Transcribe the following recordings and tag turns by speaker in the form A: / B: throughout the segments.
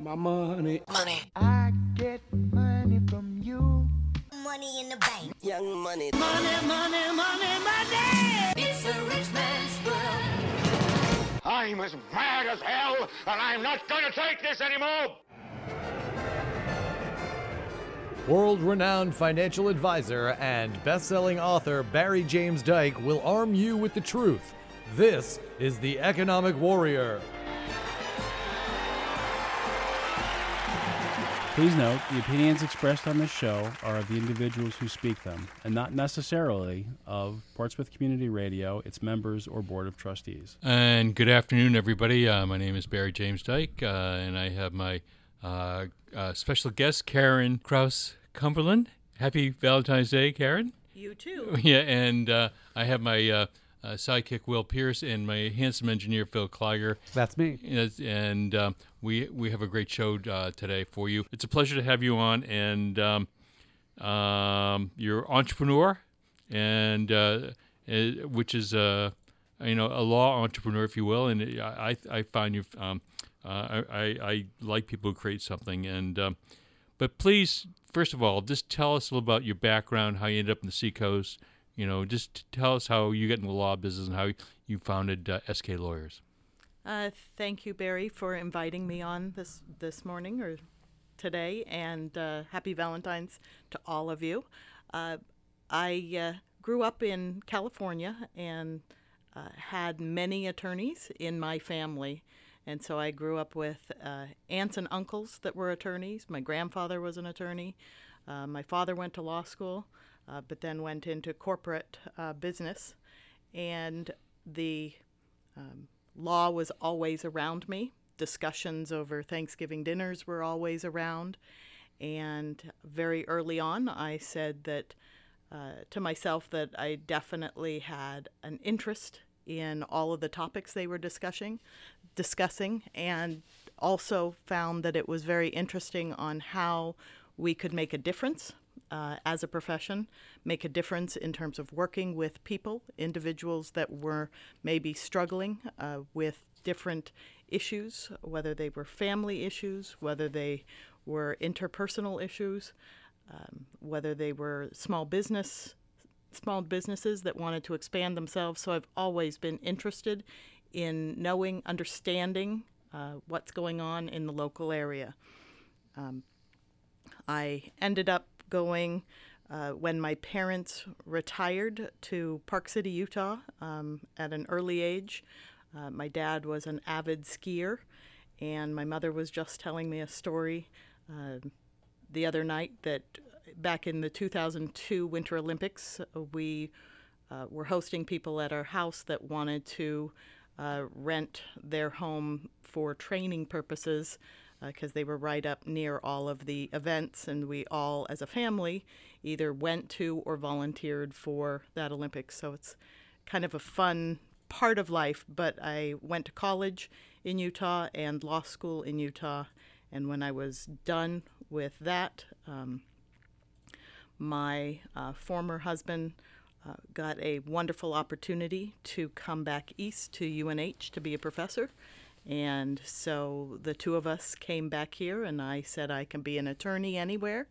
A: My money.
B: Money.
C: I get money from you.
B: Money in the bank.
A: Young money.
B: Money, money, money, money. It's a rich man's world.
D: I'm as mad as hell, and I'm not gonna take this anymore!
E: World renowned financial advisor and best selling author Barry James Dyke will arm you with the truth. This is the Economic Warrior.
F: Please note, the opinions expressed on this show are of the individuals who speak them, and not necessarily of Portsmouth Community Radio, its members, or Board of Trustees.
G: And good afternoon, everybody. Uh, my name is Barry James Dyke, uh, and I have my uh, uh, special guest, Karyn Krause Cumberland. Happy Valentine's Day, Karyn.
H: You too.
G: Yeah, and uh, I have my uh, sidekick, Will Pierce, and my handsome engineer, Phil Kleiger.
I: That's me.
G: Yes, and um, we we have a great show uh, today for you. It's a pleasure to have you on, and um, um, you're an entrepreneur, and uh, uh, which is uh, you know a law entrepreneur, if you will. And I I find you um, uh, I, I I like people who create something, and um, but please first of all just tell us a little about your background, how you ended up in the Seacoast. You know, just tell us how you get in the law business and how you founded uh, SK Lawyers.
H: Uh, thank you, Barry, for inviting me on this this morning or today, and uh, happy Valentine's to all of you. Uh, I uh, grew up in California and uh, had many attorneys in my family. And so I grew up with uh, aunts and uncles that were attorneys. My grandfather was an attorney. Uh, my father went to law school, uh, but then went into corporate uh, business. And the um, law was always around me. Discussions over Thanksgiving dinners were always around. And very early on, I said that uh, to myself that I definitely had an interest in all of the topics they were discussing, discussing, and also found that it was very interesting on how we could make a difference uh, as a profession, make a difference in terms of working with people, individuals that were maybe struggling uh, with different issues, whether they were family issues, whether they were interpersonal issues, um, whether they were small business small businesses that wanted to expand themselves. So I've always been interested in knowing, understanding uh, what's going on in the local area. Um, I ended up going uh, when my parents retired to Park City, Utah, um, at an early age. Uh, my dad was an avid skier, and my mother was just telling me a story uh, the other night that back in the 2002 Winter Olympics, uh, we uh, were hosting people at our house that wanted to uh, rent their home for training purposes because they were right up near all of the events, and we all, as a family, either went to or volunteered for that Olympics. So it's kind of a fun part of life. But I went to college in Utah and law school in Utah, and when I was done with that, um, my uh, former husband uh, got a wonderful opportunity to come back east to UNH to be a professor. And so the two of us came back here, and I said I can be an attorney anywhere,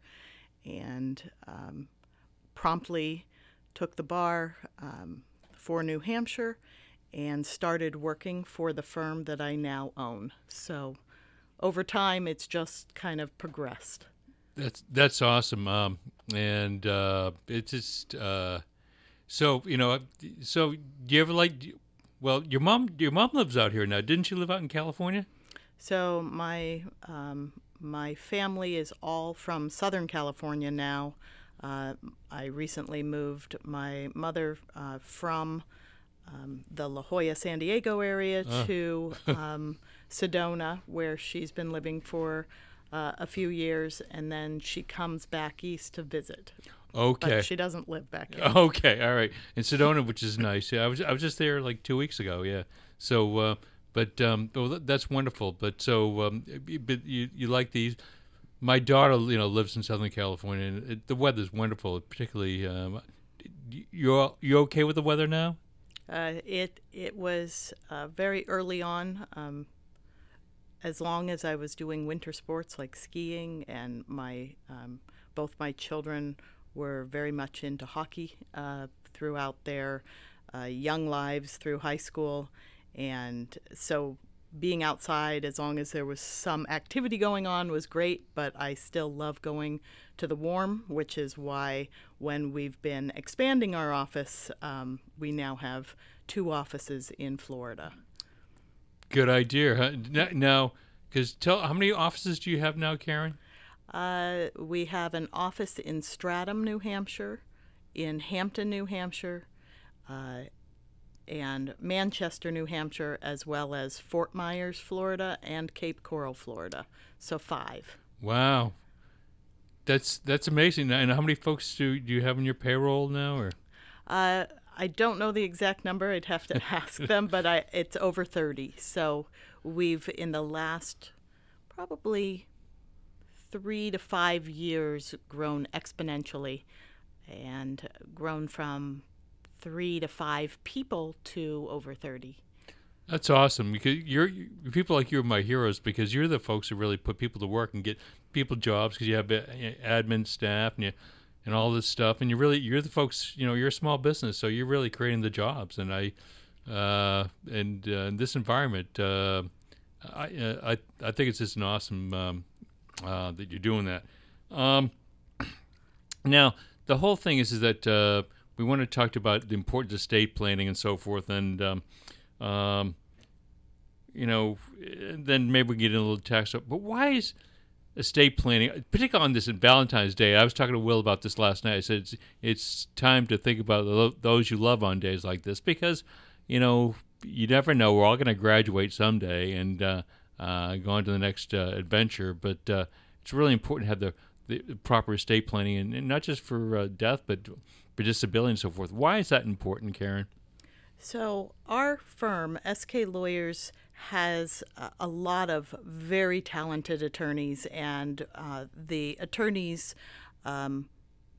H: and um, promptly took the bar um, for New Hampshire and started working for the firm that I now own. So over time, it's just kind of progressed.
G: That's that's awesome, um, and uh, it's just uh, so you know. So do you ever like? Well, your mom your mom lives out here now. Didn't she live out in California?
H: So my um, my family is all from Southern California now. Uh, I recently moved my mother uh, from um, the La Jolla, San Diego area
G: Ah.
H: to um, Sedona, where she's been living for uh, a few years, and then she comes back east to visit.
G: Okay.
H: But she doesn't live back here.
G: Okay, all right. In Sedona, which is nice. Yeah, I was I was just there like two weeks ago. Yeah. So, uh, but um, well, that's wonderful. But so, um, but you you like these? My daughter, you know, lives in Southern California, and it, the weather's wonderful. Particularly, um, you're you okay with the weather now?
H: Uh, it it was uh, very early on. Um, as long as I was doing winter sports like skiing, and my um, both my children were very much into hockey uh, throughout their uh, young lives through high school, and so being outside as long as there was some activity going on was great, but I still love going to the warm, which is why when we've been expanding our office, um, we now have two offices in Florida.
G: Good idea. Huh? Now, because tell how many offices do you have now, Karyn?
H: Uh, we have an office in Stratham, New Hampshire, in Hampton, New Hampshire, uh, and Manchester, New Hampshire, as well as Fort Myers, Florida, and Cape Coral, Florida. So five.
G: Wow, that's that's amazing. And how many folks do, do you have in your payroll now? Or
H: Uh, I don't know the exact number. I'd have to ask them, but I, it's over 30. So we've, in the last probably three to five years, grown exponentially and grown from three to five people to over 30.
G: That's awesome. Because you're you- people like you are my heroes because you're the folks who really put people to work and get people jobs because you have uh, admin staff and you and all this stuff. And you really you're the folks you know you're a small business so you're really creating the jobs. And I uh, and uh, in this environment uh, I, uh, I I think it's just an awesome um, uh, that you're doing that. Um, now the whole thing is is that uh, we want to talk about the importance of estate planning and so forth and um, um, you know, then maybe we can get in a little tax. But why is estate planning, particularly on this Valentine's Day? I was talking to Will about this last night. I said it's, it's time to think about those you love on days like this because, you know, you never know. We're all going to graduate someday and uh, uh, go on to the next uh, adventure. But uh, it's really important to have the, the proper estate planning, and, and not just for uh, death, but for disability and so forth. Why is that important, Karyn?
H: So, our firm, SK Lawyers, has a, lot of very talented attorneys, and uh, the attorneys, um,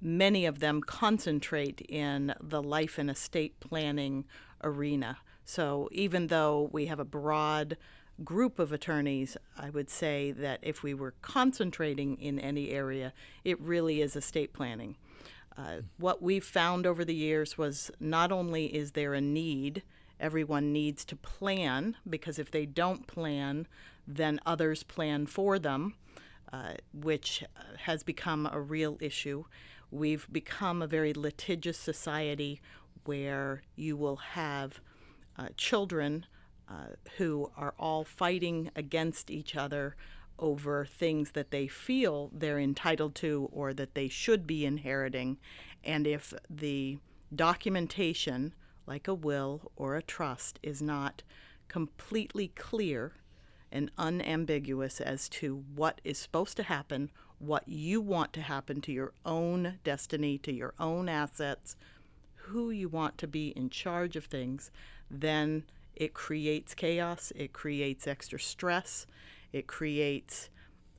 H: many of them concentrate in the life and estate planning arena. So, even though we have a broad group of attorneys, I would say that if we were concentrating in any area, it really is estate planning. Uh, what we've found over the years was not only is there a need, everyone needs to plan, because if they don't plan, then others plan for them, uh, which uh, has become a real issue. We've become a very litigious society where you will have uh, children uh, who are all fighting against each other over things that they feel they're entitled to or that they should be inheriting. And if the documentation, like a will or a trust, is not completely clear and unambiguous as to what is supposed to happen, what you want to happen to your own destiny, to your own assets, who you want to be in charge of things, then it creates chaos, it creates extra stress, it creates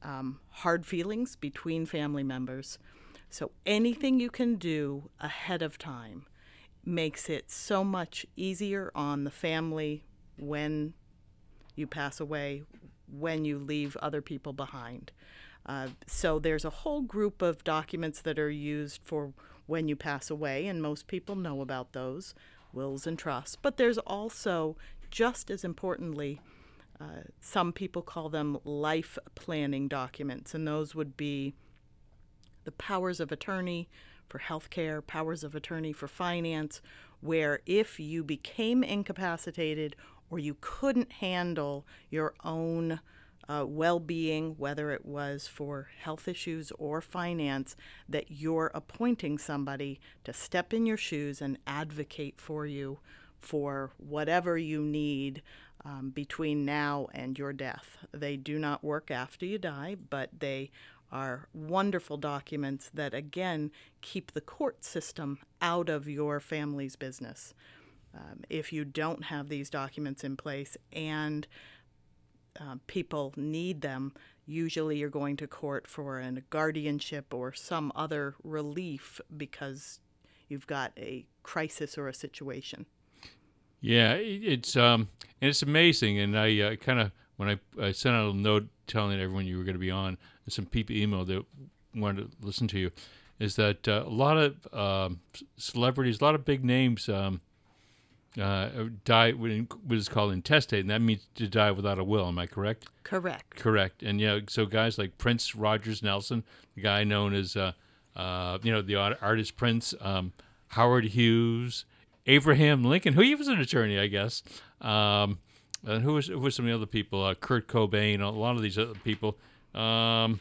H: um, hard feelings between family members. So anything you can do ahead of time makes it so much easier on the family when you pass away, when you leave other people behind. Uh, so there's a whole group of documents that are used for when you pass away, and most people know about those wills and trusts. But there's also, just as importantly, uh, some people call them life planning documents, and those would be the powers of attorney for health care, powers of attorney for finance, where if you became incapacitated or you couldn't handle your own uh, well being, whether it was for health issues or finance, that you're appointing somebody to step in your shoes and advocate for you for whatever you need um, between now and your death. They do not work after you die, but they are wonderful documents that, again, keep the court system out of your family's business. Um, if you don't have these documents in place and uh, people need them, usually you're going to court for a guardianship or some other relief because you've got a crisis or a situation.
G: Yeah, it's um, and it's amazing. And I uh, kind of when I, I sent out a note telling everyone you were going to be on, and some people emailed that wanted to listen to you, is that uh, a lot of um, celebrities, a lot of big names um, uh, die what is called intestate, and that means to die without a will. Am I correct?
H: Correct.
G: Correct. And yeah, so guys like Prince Rogers Nelson, the guy known as uh, uh, you know the artist Prince, um, Howard Hughes, Abraham Lincoln, who he was an attorney, I guess. Um, and who was who was some of the other people? Uh, Kurt Cobain, a lot of these other people. Um,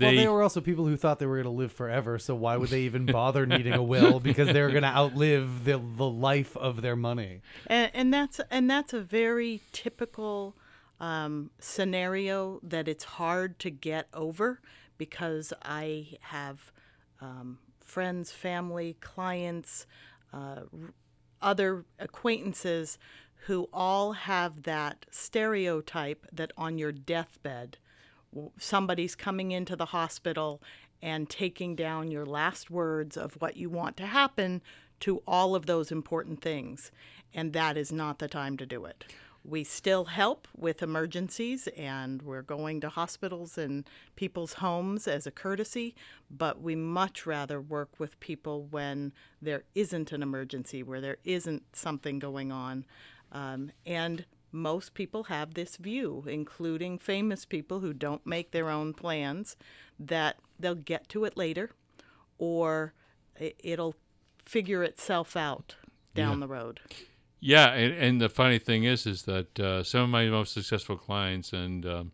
E: well,
G: they,
E: they were also people who thought they were going to live forever, so why would they even bother needing a will? Because they're going to outlive the the life of their money.
H: and, and that's and that's a very typical um, scenario that it's hard to get over because I have um, friends, family, clients, uh, r- other acquaintances who all have that stereotype that on your deathbed somebody's coming into the hospital and taking down your last words of what you want to happen to all of those important things. And that is not the time to do it. We still help with emergencies and we're going to hospitals and people's homes as a courtesy, but we much rather work with people when there isn't an emergency, where there isn't something going on. Um, and most people have this view, including famous people who don't make their own plans, that they'll get to it later or it'll figure itself out down the road.
G: Yeah, and, and the funny thing is, is that uh, some of my most successful clients, and um,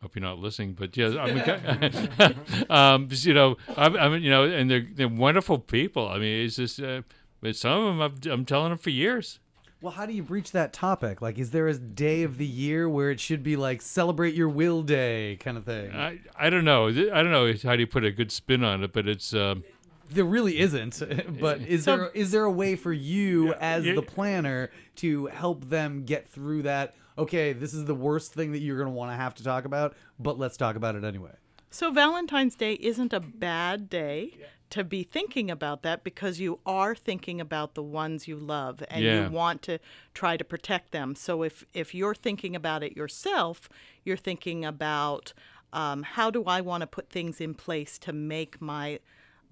G: hope you're not listening, but yeah, I mean, um, you know, I, I mean, you know, and they're they're wonderful people. I mean, it's just, uh, but some of them I've, I'm telling them for years.
E: Well, how do you breach that topic? Like, is there a day of the year where it should be like celebrate your will day kind of thing?
G: I I don't know, I don't know how do you put a good spin on it, but it's. Um,
E: there really isn't. But is there is there a way for you as
G: yeah.
E: the planner to help them get through that? Okay, this is the worst thing that you're going to want to have to talk about, but let's talk about it anyway.
H: So Valentine's Day isn't a bad day to be thinking about that because you are thinking about the ones you love and
G: Yeah.
H: you want to try to protect them. So if if you're thinking about it yourself, you're thinking about um, how do I want to put things in place to make my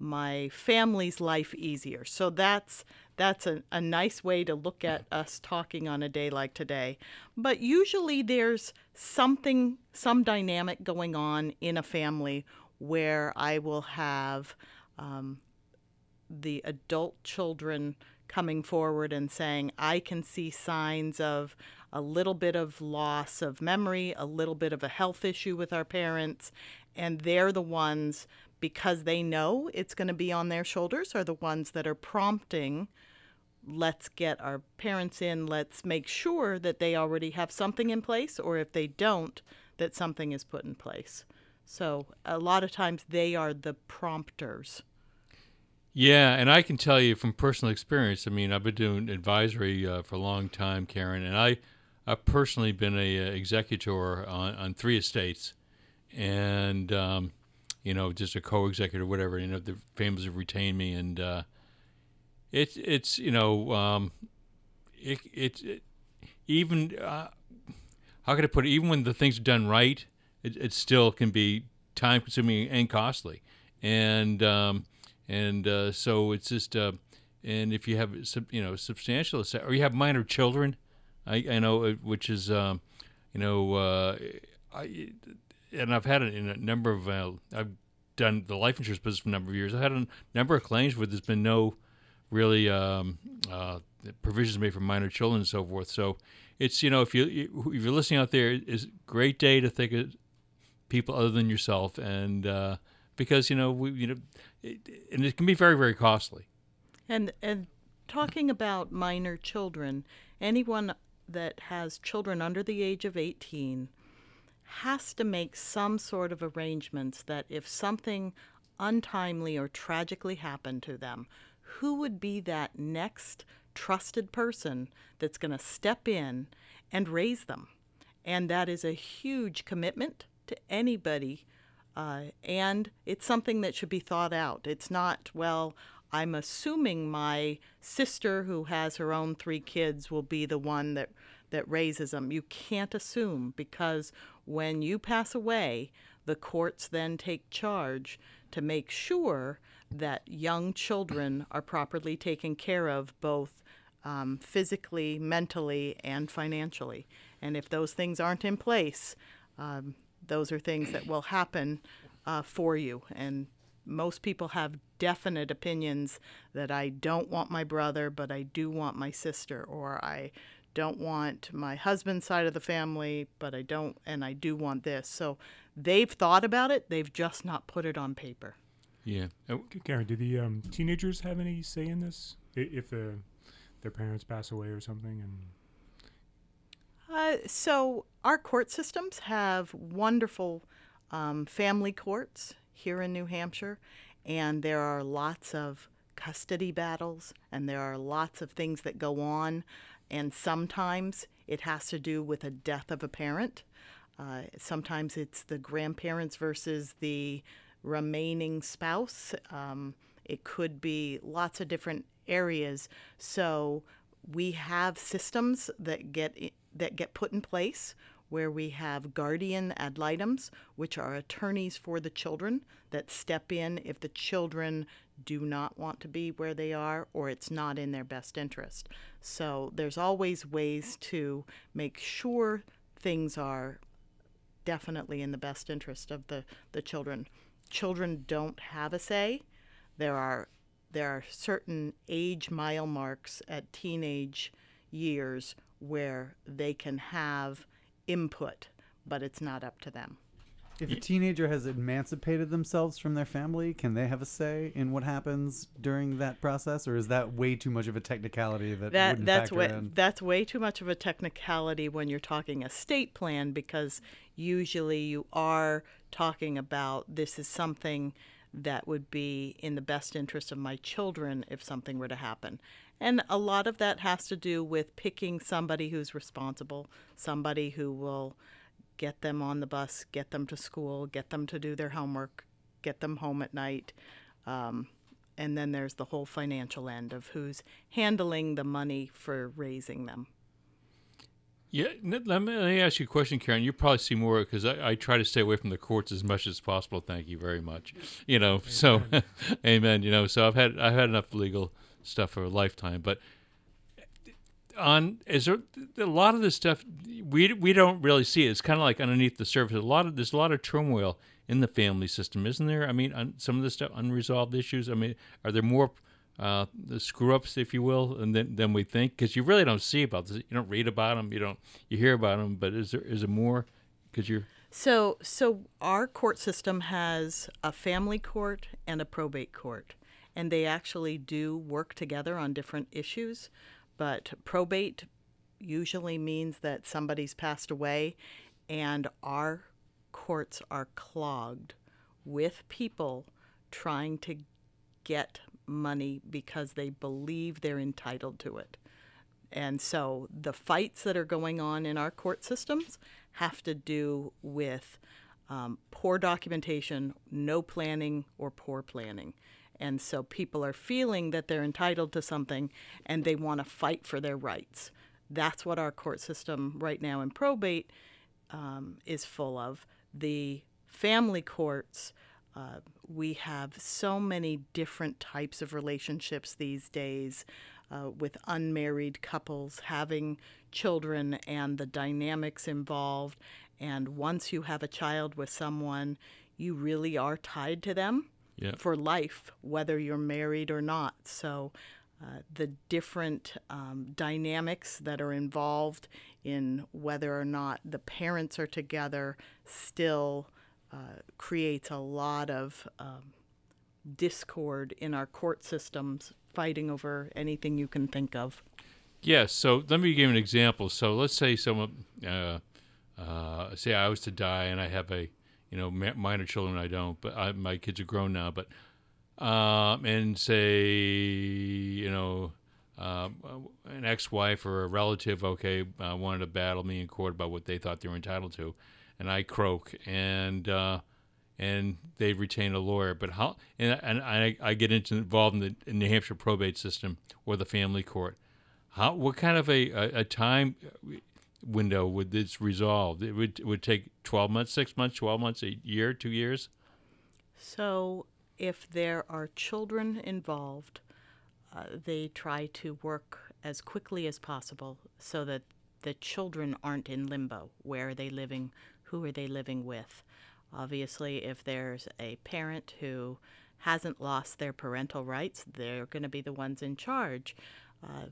H: my family's life easier. So that's that's a, a nice way to look at us talking on a day like today. But usually there's something, some dynamic going on in a family where I will have um, the adult children coming forward and saying, I can see signs of a little bit of loss of memory, a little bit of a health issue with our parents, and they're the ones, because they know it's going to be on their shoulders, are the ones that are prompting let's get our parents in, let's make sure that they already have something in place, or if they don't, that something is put in place. So a lot of times they are the prompters.
G: Yeah, and I can tell you from personal experience. I mean, I've been doing advisory uh, for a long time, Karyn, and I, I've personally been a uh, executor on, on three estates, and um, you know, just a co-executor, whatever. You know, the families have retained me, and uh, it's it's you know, um, it, it, it even uh, how can I put it? Even when the things are done right, it, it still can be time consuming and costly, and um, and uh, so it's just uh, and if you have you know substantial or you have minor children, I, I know uh, which is um, you know uh, I and I've had it in a number of uh, I've done the life insurance business for a number of years. I've had a number of claims where there's been no really um, uh, provisions made for minor children and so forth. So it's you know if you if you're listening out there, it's a great day to think of people other than yourself, and uh, because you know we you know it, and it can be very very costly.
H: And and talking about minor children, anyone that has children under the age of 18 has to make some sort of arrangements that if something untimely or tragically happened to them, who would be that next trusted person that's going to step in and raise them? And that is a huge commitment to anybody. Uh, and it's something that should be thought out. It's not, well, I'm assuming my sister, who has her own three kids, will be the one that that raises them. You can't assume because when you pass away, the courts then take charge to make sure that young children are properly taken care of both um, physically, mentally, and financially. And if those things aren't in place, um, those are things that will happen uh, for you. And most people have definite opinions that I don't want my brother, but I do want my sister, or I don't want my husband's side of the family, but I don't, and I do want this. So they've thought about it, they've just not put it on paper.
G: Yeah. Uh,
I: Karyn, do the um, teenagers have any say in this? If the, their parents pass away or something, and
H: Uh, so our court systems have wonderful um, family courts here in New Hampshire, and there are lots of custody battles, and there are lots of things that go on, and sometimes it has to do with a death of a parent. Uh, sometimes it's the grandparents versus the remaining spouse. Um, it could be lots of different areas. So we have systems that get that get put in place where we have guardian ad litems, which are attorneys for the children that step in if the children do not want to be where they are or it's not in their best interest. So there's always ways to make sure things are definitely in the best interest of the, the children. Children don't have a say. There are there are certain age mile marks at teenage years where they can have input, but it's not up to them.
J: If a teenager has emancipated themselves from their family, can they have a say in what happens during that process, or is that way too much of a technicality that,
H: that that's way
J: in?
H: that's way too much of a technicality when you're talking estate plan because usually you are talking about this is something that would be in the best interest of my children if something were to happen. And a lot of that has to do with picking somebody who's responsible, somebody who will get them on the bus, get them to school, get them to do their homework, get them home at night. Um, and then there's the whole financial end of who's handling the money for raising them.
G: Yeah, let me, let me ask you a question, Karyn. You probably see more because I, I try to stay away from the courts as much as possible. Thank you very much. You know, so amen. You know, so I've had I've had enough legal stuff for a lifetime, but on is there a lot of this stuff we we don't really see it. It's kind of like underneath the surface. A lot of there's a lot of turmoil in the family system, isn't there? I mean, on some of the stuff unresolved issues. I mean, are there more uh, the screw ups, if you will, and than than we think? Because you really don't see about this. You don't read about them. You don't you hear about them. But is there is there more? Because you're
H: So, so our court system has a family court and a probate court, and they actually do work together on different issues. But probate usually means that somebody's passed away, and our courts are clogged with people trying to get money because they believe they're entitled to it. And so the fights that are going on in our court systems have to do with um, poor documentation, no planning, or poor planning. And so people are feeling that they're entitled to something and they want to fight for their rights. That's what our court system right now in probate um, is full of. The family courts, uh, we have so many different types of relationships these days uh, with unmarried couples having children and the dynamics involved. And once you have a child with someone, you really are tied to them
G: Yeah.
H: for life, whether you're married or not. So, uh, the different um, dynamics that are involved in whether or not the parents are together still uh, creates a lot of um, discord in our court systems, fighting over anything you can think of.
G: Yes. So let me give an example. So let's say someone, uh, uh, say I was to die and I have a, you know, ma- minor children. I don't, but I, my kids are grown now. But um, and say, you know, um, an ex-wife or a relative, okay, uh, wanted to battle me in court about what they thought they were entitled to, and I croak and. Uh, and they retain a lawyer. But how? And, and I, I get into involved in the in New Hampshire probate system or the family court. How? What kind of a, a, a time? Window would this resolve? It would it would take twelve months, six months, twelve months, a year, two years.
H: So, if there are children involved, uh, they try to work as quickly as possible so that the children aren't in limbo. Where are they living? Who are they living with? Obviously, if there's a parent who hasn't lost their parental rights, they're going to be the ones in charge. Uh,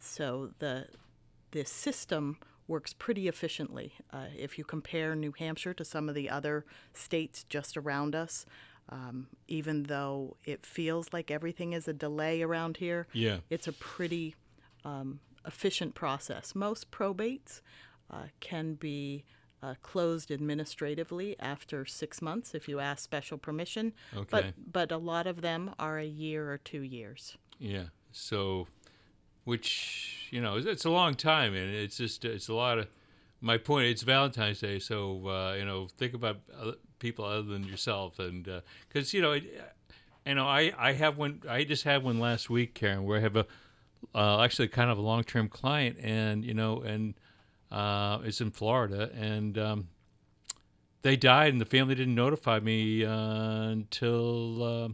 H: so the the system works pretty efficiently. Uh, if you compare New Hampshire to some of the other states just around us, um, even though it feels like everything is a delay around here,
G: Yeah.
H: it's a pretty um, efficient process. Most probates uh, can be uh, closed administratively after six months if you ask special permission.
G: okay.
H: But but a lot of them are a year or two years.
G: Yeah. So, which you know, it's, a long time, and it's just it's a lot of. My point. It's Valentine's Day, so uh, you know, think about people other than yourself, and because you know, it, you know, I I have one. I just had one last week, Karyn, where I have a uh, actually kind of a long term client, and you know, and uh, it's in Florida, and um, they died, and the family didn't notify me uh, until uh,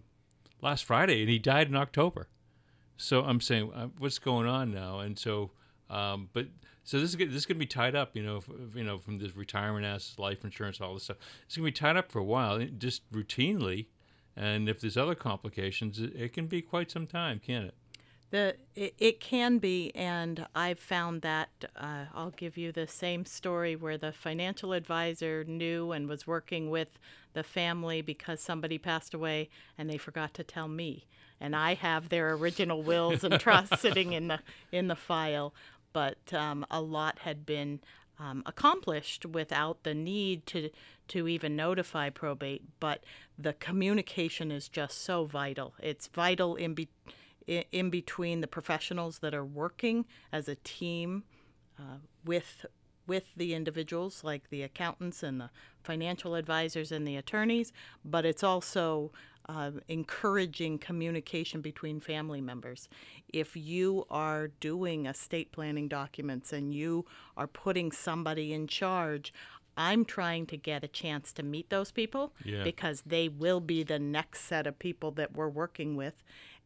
G: last Friday, and he died in October. So I'm saying, uh, what's going on now? And so, um, but so this is this is gonna be tied up, you know, f- you know, from this retirement assets, life insurance, all this stuff. It's gonna be tied up for a while, just routinely. And if there's other complications, it, it can be quite some time, can't it?
H: The it, it can be, and I've found that uh, I'll give you the same story where the financial advisor knew and was working with the family because somebody passed away, and they forgot to tell me, and I have their original wills and trusts sitting in the in the file, but um, a lot had been um, accomplished without the need to to even notify probate. But the communication is just so vital. It's vital in be, in between the professionals that are working as a team uh, with with the individuals like the accountants and the financial advisors and the attorneys, but it's also uh, encouraging communication between family members. If you are doing estate planning documents and you are putting somebody in charge, I'm trying to get a chance to meet those people
G: Yeah.
H: because they will be the next set of people that we're working with.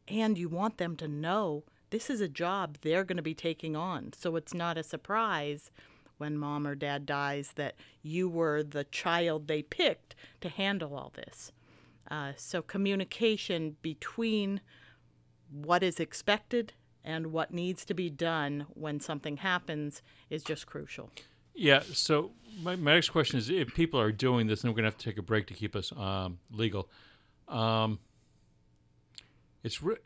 H: And you want them to know this is a job they're going to be taking on. So it's not a surprise when mom or dad dies that you were the child they picked to handle all this. Uh, so communication between what is expected and what needs to be done when something happens is just crucial.
G: Yeah. So my, my next question is, if people are doing this, and we're gonna have to take a break to keep us um, legal. Um, it's re-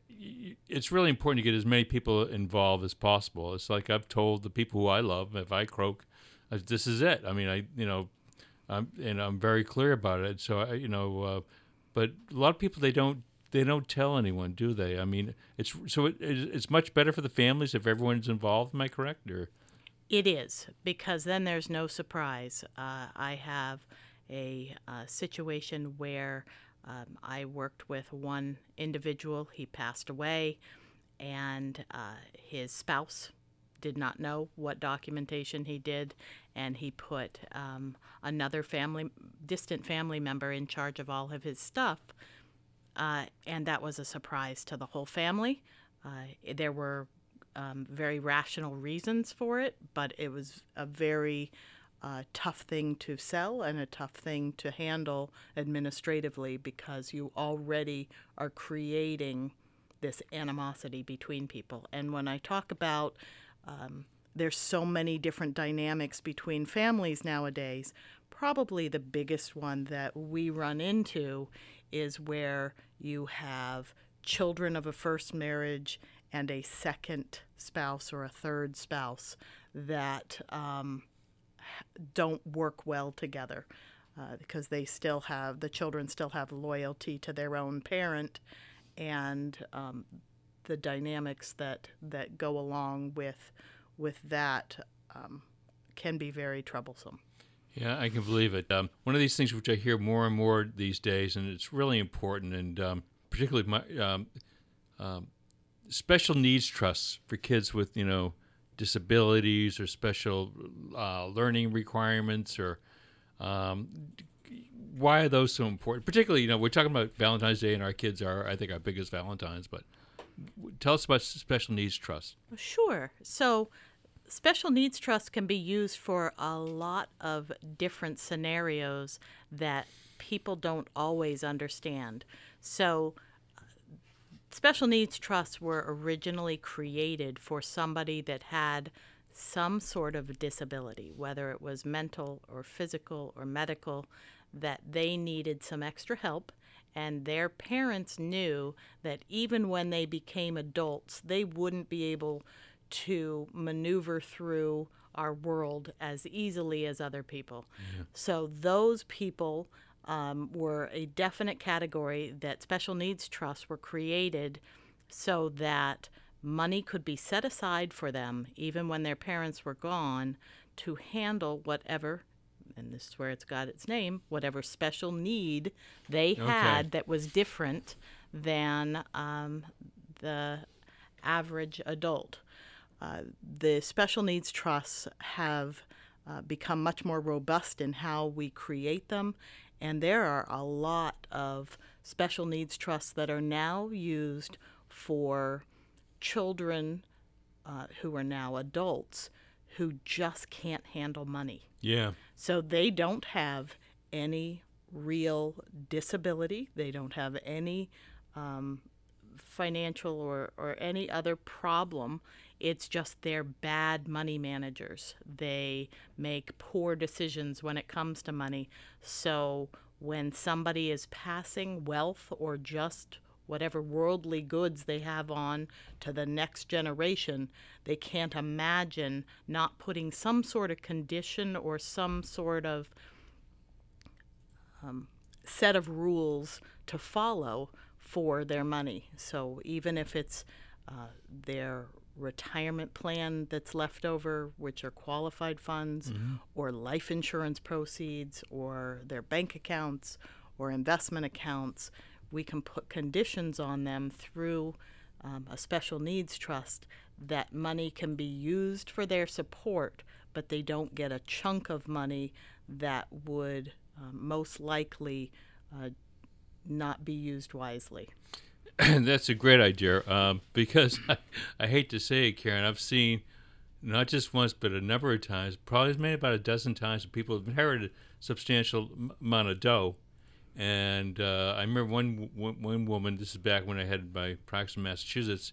G: it's really important to get as many people involved as possible. It's like I've told the people who I love, if I croak, uh, this is it. I mean, I you know, I'm and I'm very clear about it. So I you know, uh, but a lot of people they don't they don't tell anyone, do they? I mean, it's so it, it's much better for the families if everyone's involved. Am I correct? Or
H: It is because then there's no surprise. Uh, I have a uh, situation where um, I worked with one individual. He passed away, and uh, his spouse did not know what documentation he did, and he put um, another family, distant family member, in charge of all of his stuff. Uh, and that was a surprise to the whole family. Uh, there were um, very rational reasons for it, but it was a very uh, tough thing to sell and a tough thing to handle administratively because you already are creating this animosity between people. And when I talk about um, there's so many different dynamics between families nowadays, probably the biggest one that we run into is where you have children of a first marriage and a second spouse or a third spouse that um, don't work well together uh, because they still have the children still have loyalty to their own parent and um, the dynamics that that go along with with that um, can be very troublesome.
G: Yeah, I can believe it. Um, one of these things which I hear more and more these days, and it's really important, and um, particularly my um, um, special needs trusts for kids with you know disabilities or special uh, learning requirements or um, why are those so important? Particularly, you know, we're talking about Valentine's Day, and our kids are, I think, our biggest Valentines. But tell us about special needs trust.
H: Sure. So, special needs trust can be used for a lot of different scenarios that people don't always understand. So, uh, special needs trusts were originally created for somebody that had some sort of disability, whether it was mental or physical or medical, that they needed some extra help. And their parents knew that even when they became adults, they wouldn't be able to maneuver through our world as easily as other people. So those people um, were a definite category that special needs trusts were created so that money could be set aside for them, even when their parents were gone, to handle whatever, and this is where it's got its name, whatever special need they
G: Okay.
H: had that was different than um, the average adult. Uh, the special needs trusts have uh, become much more robust in how we create them, and there are a lot of special needs trusts that are now used for children uh, who are now adults who just can't handle money.
G: Yeah.
H: So they don't have any real disability. They don't have any um, financial or, or any other problem. It's just they're bad money managers. They make poor decisions when it comes to money. So when somebody is passing wealth or just whatever worldly goods they have on to the next generation, they can't imagine not putting some sort of condition or some sort of um, set of rules to follow for their money. So even if it's uh, their retirement plan that's left over, which are qualified funds, or life insurance proceeds, or their bank accounts, or investment accounts, we can put conditions on them through um, a special needs trust that money can be used for their support, but they don't get a chunk of money that would um, most likely uh, not be used wisely.
G: That's a great idea um, because I, I hate to say it, Karyn. I've seen not just once, but a number of times, probably maybe about a dozen times, people have inherited substantial amount of dough. And uh, I remember one, one one woman. This is back when I had my practice in Massachusetts,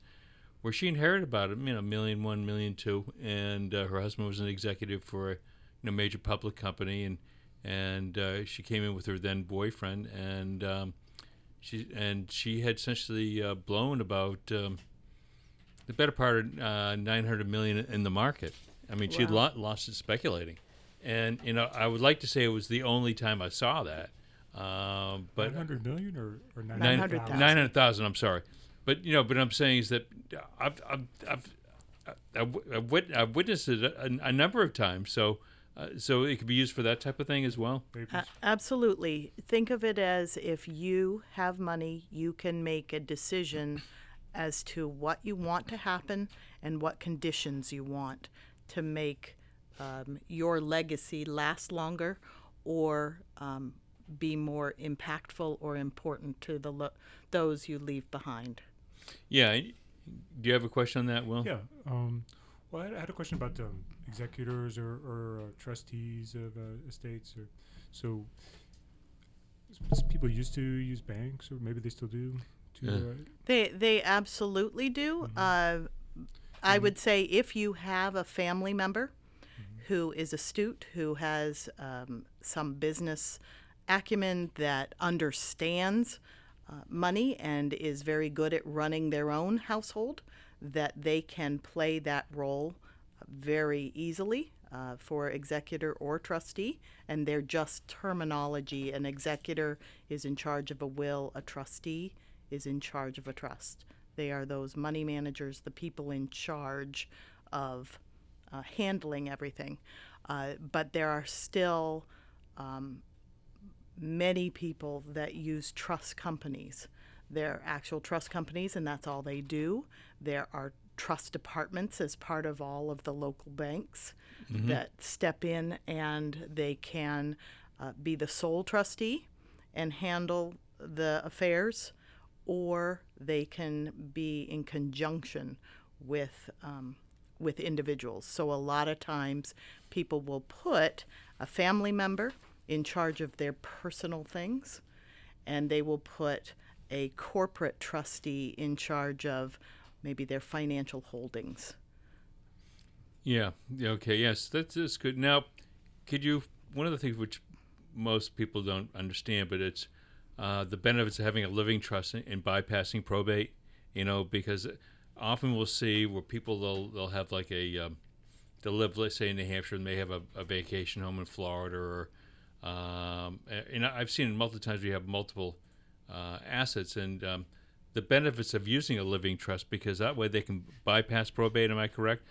G: where she inherited about you know, a million one, million two, and uh, her husband was an executive for a you know, major public company, and and uh, she came in with her then boyfriend, and um, she and she had essentially uh, blown about um, the better part of uh, 900 million in the market. I mean, she had lo- lost it speculating, and you know, I would like to say it was the only time I saw that. Um, but
I: 900 million or, or
H: 900,000.
G: 900,000, I'm sorry. But, you know, but I'm saying is that I've, I've, I've, I've, I've, wit- I've witnessed it a, a number of times. So, uh, so it could be used for that type of thing as well.
H: A- absolutely. Think of it as if you have money, you can make a decision as to what you want to happen and what conditions you want to make um, your legacy last longer or um, be more impactful or important to the lo- those you leave behind.
G: Yeah. Do you have a question on that, Will?
I: Yeah. Um, well, I had, I had a question about um, executors or, or uh, trustees of uh, estates. Or so s- s- people used to use banks, or maybe they still do. To,
G: Yeah.
I: uh,
H: They they absolutely do. Uh, I would say if you have a family member who is astute, who has um, some business acumen that understands uh, money and is very good at running their own household, that they can play that role very easily uh, for executor or trustee, and they're just terminology. An executor is in charge of a will, a trustee is in charge of a trust. They are those money managers, the people in charge of uh, handling everything. Uh, but there are still um, many people that use trust companies. They're actual trust companies, and that's all they do. There are trust departments as part of all of the local banks that step in and they can uh, be the sole trustee and handle the affairs, or they can be in conjunction with um, with individuals. So a lot of times, people will put a family member in charge of their personal things, and they will put a corporate trustee in charge of maybe their financial holdings.
G: Yeah. Okay. Yes, that's, that's good. Now, could you? One of the things which most people don't understand, but it's uh, the benefits of having a living trust and, bypassing probate. You know, because often we'll see where people they'll they'll have like a um, they'll live, let's say in New Hampshire, and they have a, a vacation home in Florida, or um, and I've seen multiple times. We have multiple uh, assets, and um, the benefits of using a living trust because that way they can bypass probate. Am I correct?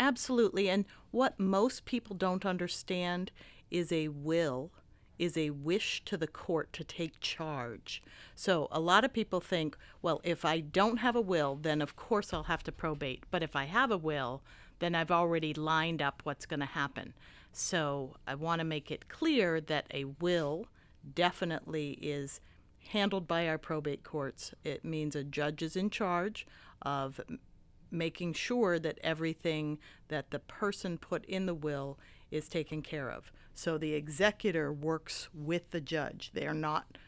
H: Absolutely. And what most people don't understand is a will is a wish to the court to take charge. So a lot of people think, well, if I don't have a will, then of course I'll have to probate. But if I have a will, then I've already lined up what's going to happen. So I want to make it clear that a will definitely is handled by our probate courts. It means a judge is in charge of making sure that everything that the person put in the will is taken care of. So the executor works with the judge. They are not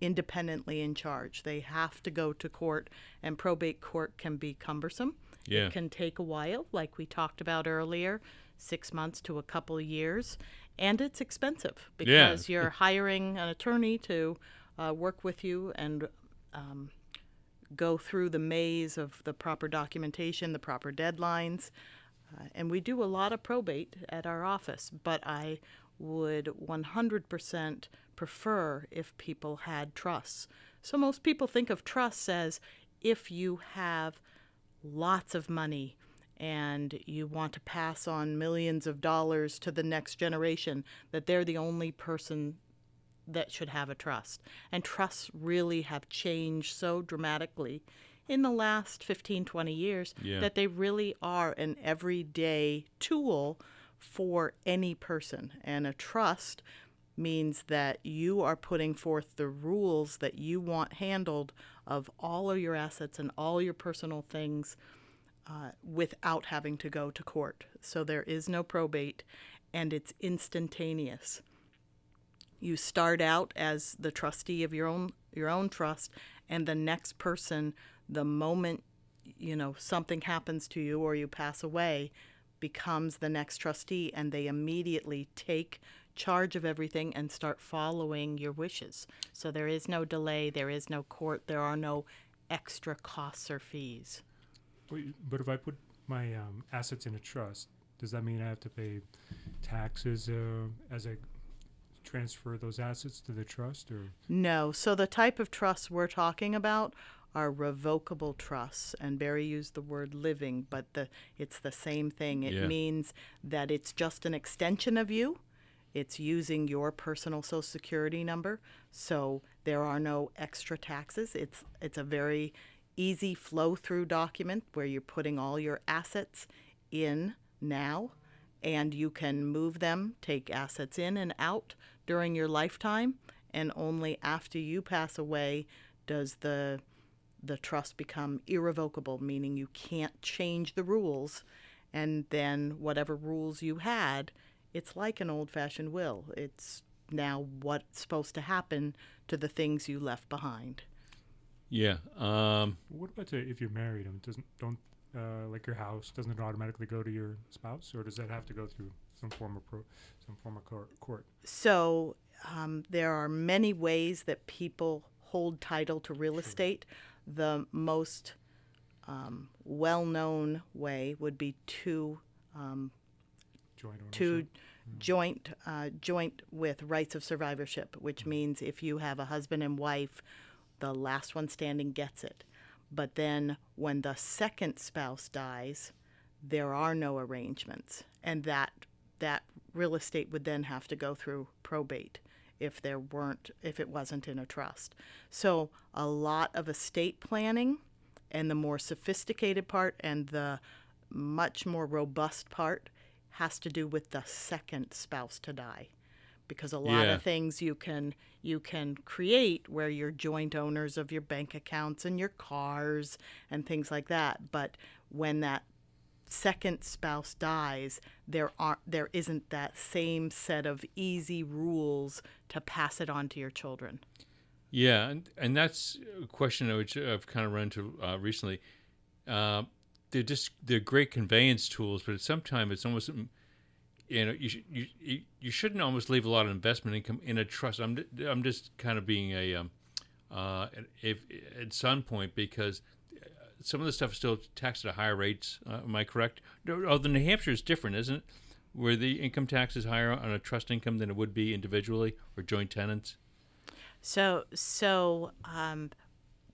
H: independently in charge. They have to go to court, and probate court can be cumbersome.
G: Yeah.
H: It can take a while, like we talked about earlier, six months to a couple of years, and it's expensive
G: Yeah.
H: because you're hiring an attorney to uh, work with you and um, go through the maze of the proper documentation, the proper deadlines. Uh, and we do a lot of probate at our office, but I would 100% prefer if people had trusts. So most people think of trusts as if you have lots of money and you want to pass on millions of dollars to the next generation, that they're the only person that should have a trust. And trusts really have changed so dramatically in the last 15, 20 years
G: Yeah.
H: that they really are an everyday tool for any person. And a trust means that you are putting forth the rules that you want handled of all of your assets and all your personal things uh, without having to go to court. So there is no probate and it's instantaneous you start out as the trustee of your own your own trust and the next person the moment you know something happens to you or you pass away becomes the next trustee and they immediately take charge of everything and start following your wishes. So there is no delay there is no court there are no extra costs or fees.
I: But if I put my um, assets in a trust, does that mean I have to pay taxes uh, as I transfer those assets to the trust, or
H: No. So the type of trusts we're talking about are revocable trusts, and Barry used the word living, but the it's the same thing. It
G: Yeah.
H: means that it's just an extension of you. It's using your personal social security number, so there are no extra taxes. It's it's a very easy flow through document where you're putting all your assets in now and you can move them, take assets in and out during your lifetime, and only after you pass away does the the trust become irrevocable, meaning you can't change the rules, and then whatever rules you had, it's like an old-fashioned will. It's now what's supposed to happen to the things you left behind.
G: Yeah. Um,
I: what about if you're married? Um, doesn't don't uh, like your house doesn't it automatically go to your spouse, or does that have to go through some form of pro, some form of court? court?
H: So um, there are many ways that people hold title to real estate. The most um, well-known way would be to um,
I: Joint ownership.
H: to joint uh, joint with rights of survivorship, which means if you have a husband and wife, the last one standing gets it. But then when the second spouse dies, there are no arrangements, and that that real estate would then have to go through probate if there weren't if it wasn't in a trust. So a lot of estate planning And the more sophisticated part and the much more robust part has to do with the second spouse to die. Because a lot
G: Yeah.
H: of things you can you can create where you're joint owners of your bank accounts and your cars and things like that. But when that second spouse dies, there aren't, there isn't that same set of easy rules to pass it on to your children.
G: Yeah, and, and that's a question which I've kind of run into uh, recently. Uh, they're just they're great conveyance tools, but sometimes it's almost mm, you know you, you you shouldn't almost leave a lot of investment income in a trust. I'm I'm just kind of being a um, uh, if at some point because some of the stuff is still taxed at higher rates. Uh, am I correct? Oh, the New Hampshire is different, isn't it? Where the income tax is higher on a trust income than it would be individually or joint tenants.
H: So, so um,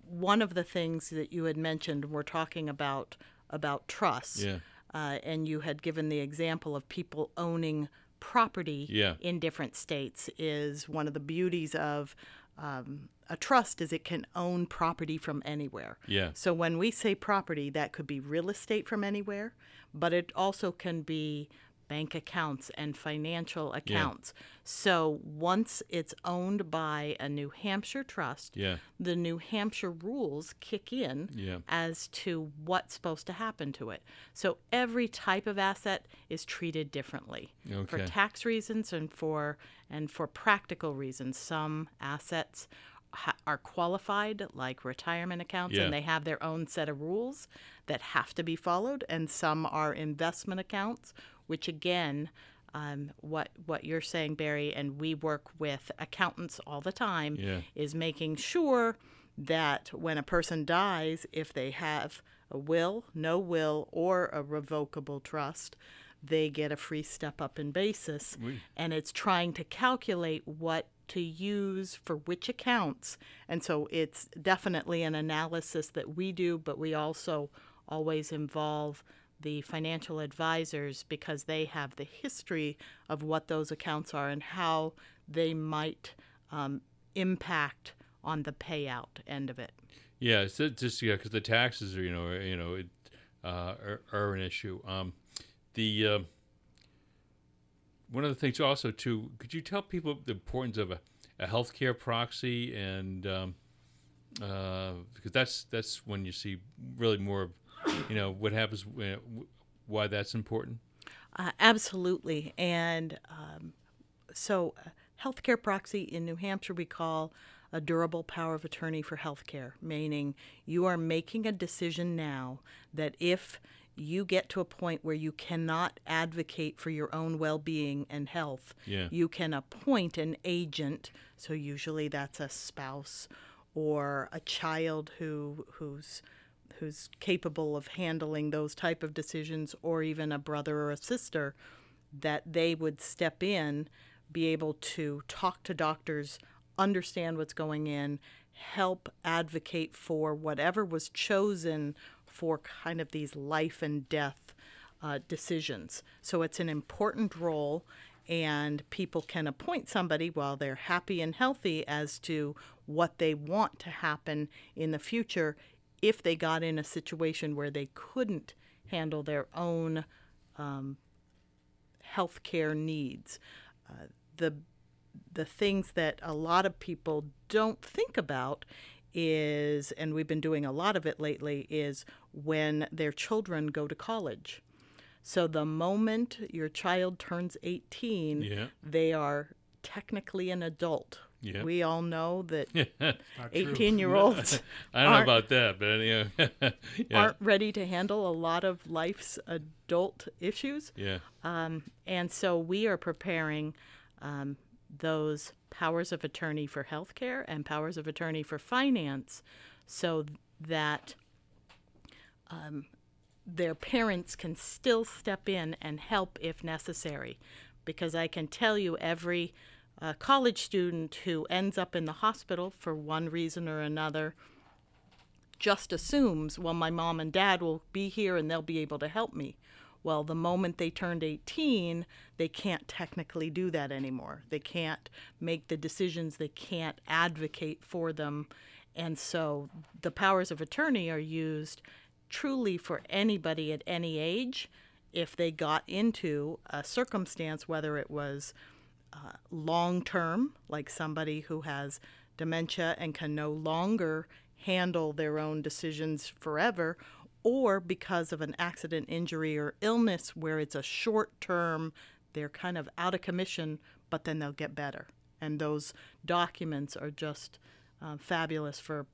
H: one of the things that you had mentioned, we're talking about about trusts,
G: Yeah.
H: uh, and you had given the example of people owning property
G: Yeah.
H: in different states. Is one of the beauties of um, a trust is it can own property from anywhere.
G: Yeah.
H: So when we say property, that could be real estate from anywhere, but it also can be bank accounts and financial accounts. So once it's owned by a New Hampshire trust,
G: Yeah.
H: the New Hampshire rules kick in
G: Yeah.
H: as to what's supposed to happen to it. So every type of asset is treated differently for tax reasons and for and for practical reasons. Some assets ha- are qualified like retirement accounts
G: Yeah.
H: and they have their own set of rules that have to be followed and some are investment accounts which again um, what what you're saying Barry and we work with accountants all the time
G: Yeah.
H: is making sure that when a person dies if they have a will no will or a revocable trust they get a free step up in basis
G: Oui.
H: and it's trying to calculate what to use for which accounts. And so it's definitely an analysis that we do, but we also always involve the financial advisors because they have the history of what those accounts are and how they might um, impact on the payout end of it.
G: Yeah, it's just yeah, because the taxes are you know you know it, uh, are, are an issue. Um, the uh, one of the things also too, could you tell people the importance of a, a healthcare proxy and um, uh, because that's that's when you see really more of you know what happens why that's important.
H: Uh, absolutely. And um, so, uh, healthcare proxy in New Hampshire, we call a durable power of attorney for healthcare, meaning you are making a decision now that if you get to a point where you cannot advocate for your own well being and health,
G: Yeah.
H: you can appoint an agent. So, usually that's a spouse or a child who who's who's capable of handling those type of decisions or even a brother or a sister that they would step in be able to talk to doctors understand what's going in help advocate for whatever was chosen for kind of these life and death uh, decisions. So it's an important role and people can appoint somebody while they're happy and healthy as to what they want to happen in the future if they got in a situation where they couldn't handle their own um, health care needs. Uh, the the things that a lot of people don't think about is, and we've been doing a lot of it lately, is when their children go to college. So the moment your child turns 18,
G: Yeah.
H: they are technically an adult.
G: Yeah.
H: We all know that 18 year olds
G: I don't know
H: aren't-
G: about that, but anyway, yeah,
H: aren't ready to handle a lot of life's adult issues.
G: yeah,
H: Um, and so we are preparing um, those powers of attorney for healthcare and powers of attorney for finance so that um, their parents can still step in and help if necessary. Because I can tell you, every uh, college student who ends up in the hospital for one reason or another just assumes, well, my mom and dad will be here and they'll be able to help me. Well, the moment they turned 18, they can't technically do that anymore. They can't make the decisions, they can't advocate for them. And so the powers of attorney are used truly for anybody at any age if they got into a circumstance, whether it was uh, long term, like somebody who has dementia and can no longer handle their own decisions forever, or because of an accident, injury, or illness where it's a short term, they're kind of out of commission, but then they'll get better. And those documents are just uh, fabulous for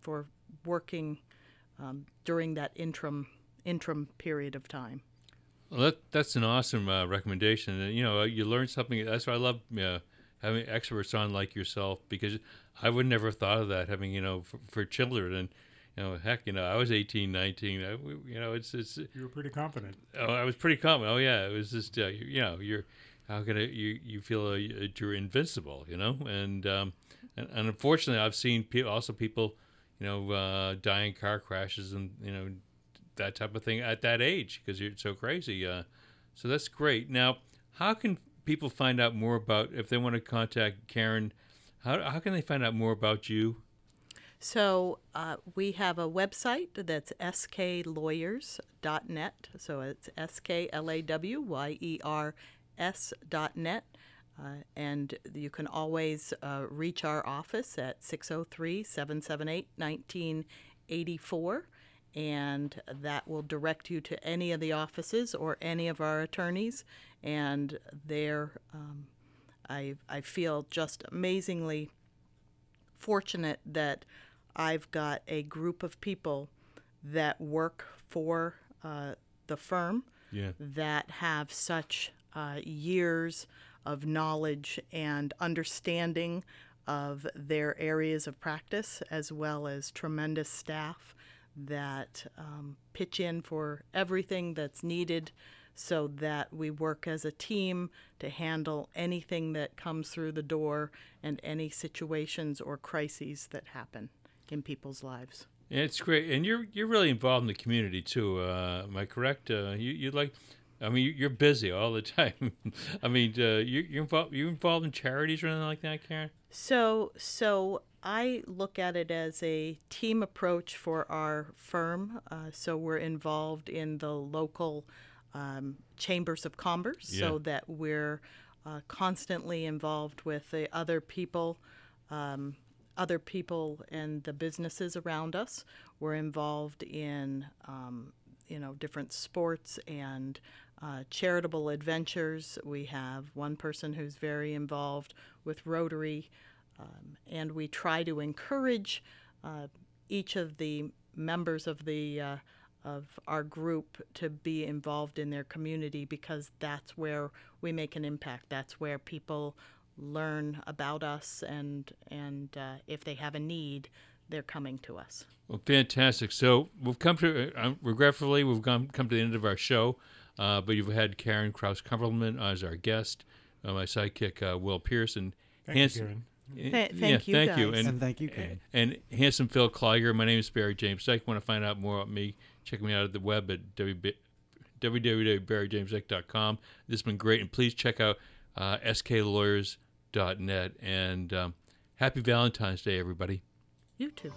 H: for working um, during that interim interim period of time.
G: Well, that, that's an awesome uh, recommendation. And, you know, you learn something. That's why I love uh, having experts on like yourself because I would never have thought of that having, you know, for, for children. And, you know, heck, you know, I was 18, 19. I, you know, it's, it's.
I: You were pretty confident.
G: Oh, I was pretty confident. Oh, yeah. It was just, uh, you, you know, you're, how can it, you, you feel uh, you're invincible, you know? And, um, and, and unfortunately, I've seen pe- also people, you know, uh, die in car crashes and, you know, that type of thing at that age because you're so crazy. Uh, so that's great. Now, how can people find out more about if they want to contact Karyn? How how can they find out more about you?
H: So uh, we have a website that's sklawyers.net. So it's s k l a w y e r s dot net. Uh, and you can always uh, reach our office at 603 778 1984 and that will direct you to any of the offices or any of our attorneys. And there, um, I, I feel just amazingly fortunate that I've got a group of people that work for uh, the firm
G: Yeah.
H: that have such uh, years of knowledge and understanding of their areas of practice, as well as tremendous staff that um, pitch in for everything that's needed so that we work as a team to handle anything that comes through the door and any situations or crises that happen in people's lives.
G: It's great, and you're you're really involved in the community too. Uh, am I correct? Uh, you you like, I mean, you're busy all the time. I mean, uh, you you're involved you involved in charities or anything like that, Karyn?
H: So so I look at it as a team approach for our firm. Uh, so we're involved in the local um, chambers of commerce,
G: Yeah.
H: so that we're uh, constantly involved with the other people, um, other people and the businesses around us. We're involved in um, you know different sports and uh, charitable adventures. We have one person who's very involved with Rotary, um, and we try to encourage uh, each of the members of the uh, of our group to be involved in their community because that's where we make an impact. That's where people learn about us, and and uh, if they have a need, they're coming to us.
G: Well, fantastic. So we've come to, uh, regretfully, we've come, come to the end of our show, uh, but you've had Karyn Krause Cumberland as our guest, uh, my sidekick, uh, Will Pearson.
I: Thank you, Karyn.
H: Th-
G: yeah,
H: thank you,
G: thank you.
H: guys.
J: And thank you, Karyn.
G: And handsome Phil Kleiger. My name is Barry James Dyke. Want to find out more about me? Check me out at the web at www.barryjamesdyke.com. This has been great, and please check out uh, sklawyers.net. And um, happy Valentine's Day, everybody.
H: You too.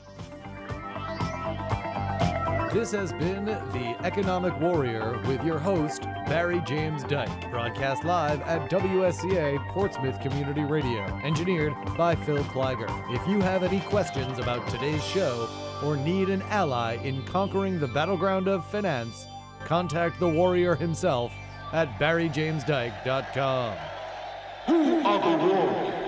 E: This has been The Economic Warrior with your host, Barry James Dyke. Broadcast live at WSCA Portsmouth Community Radio. Engineered by Phil Kleiger. If you have any questions about today's show or need an ally in conquering the battleground of finance, contact the warrior himself at barryjamesdyke.com.
D: Who are the warriors?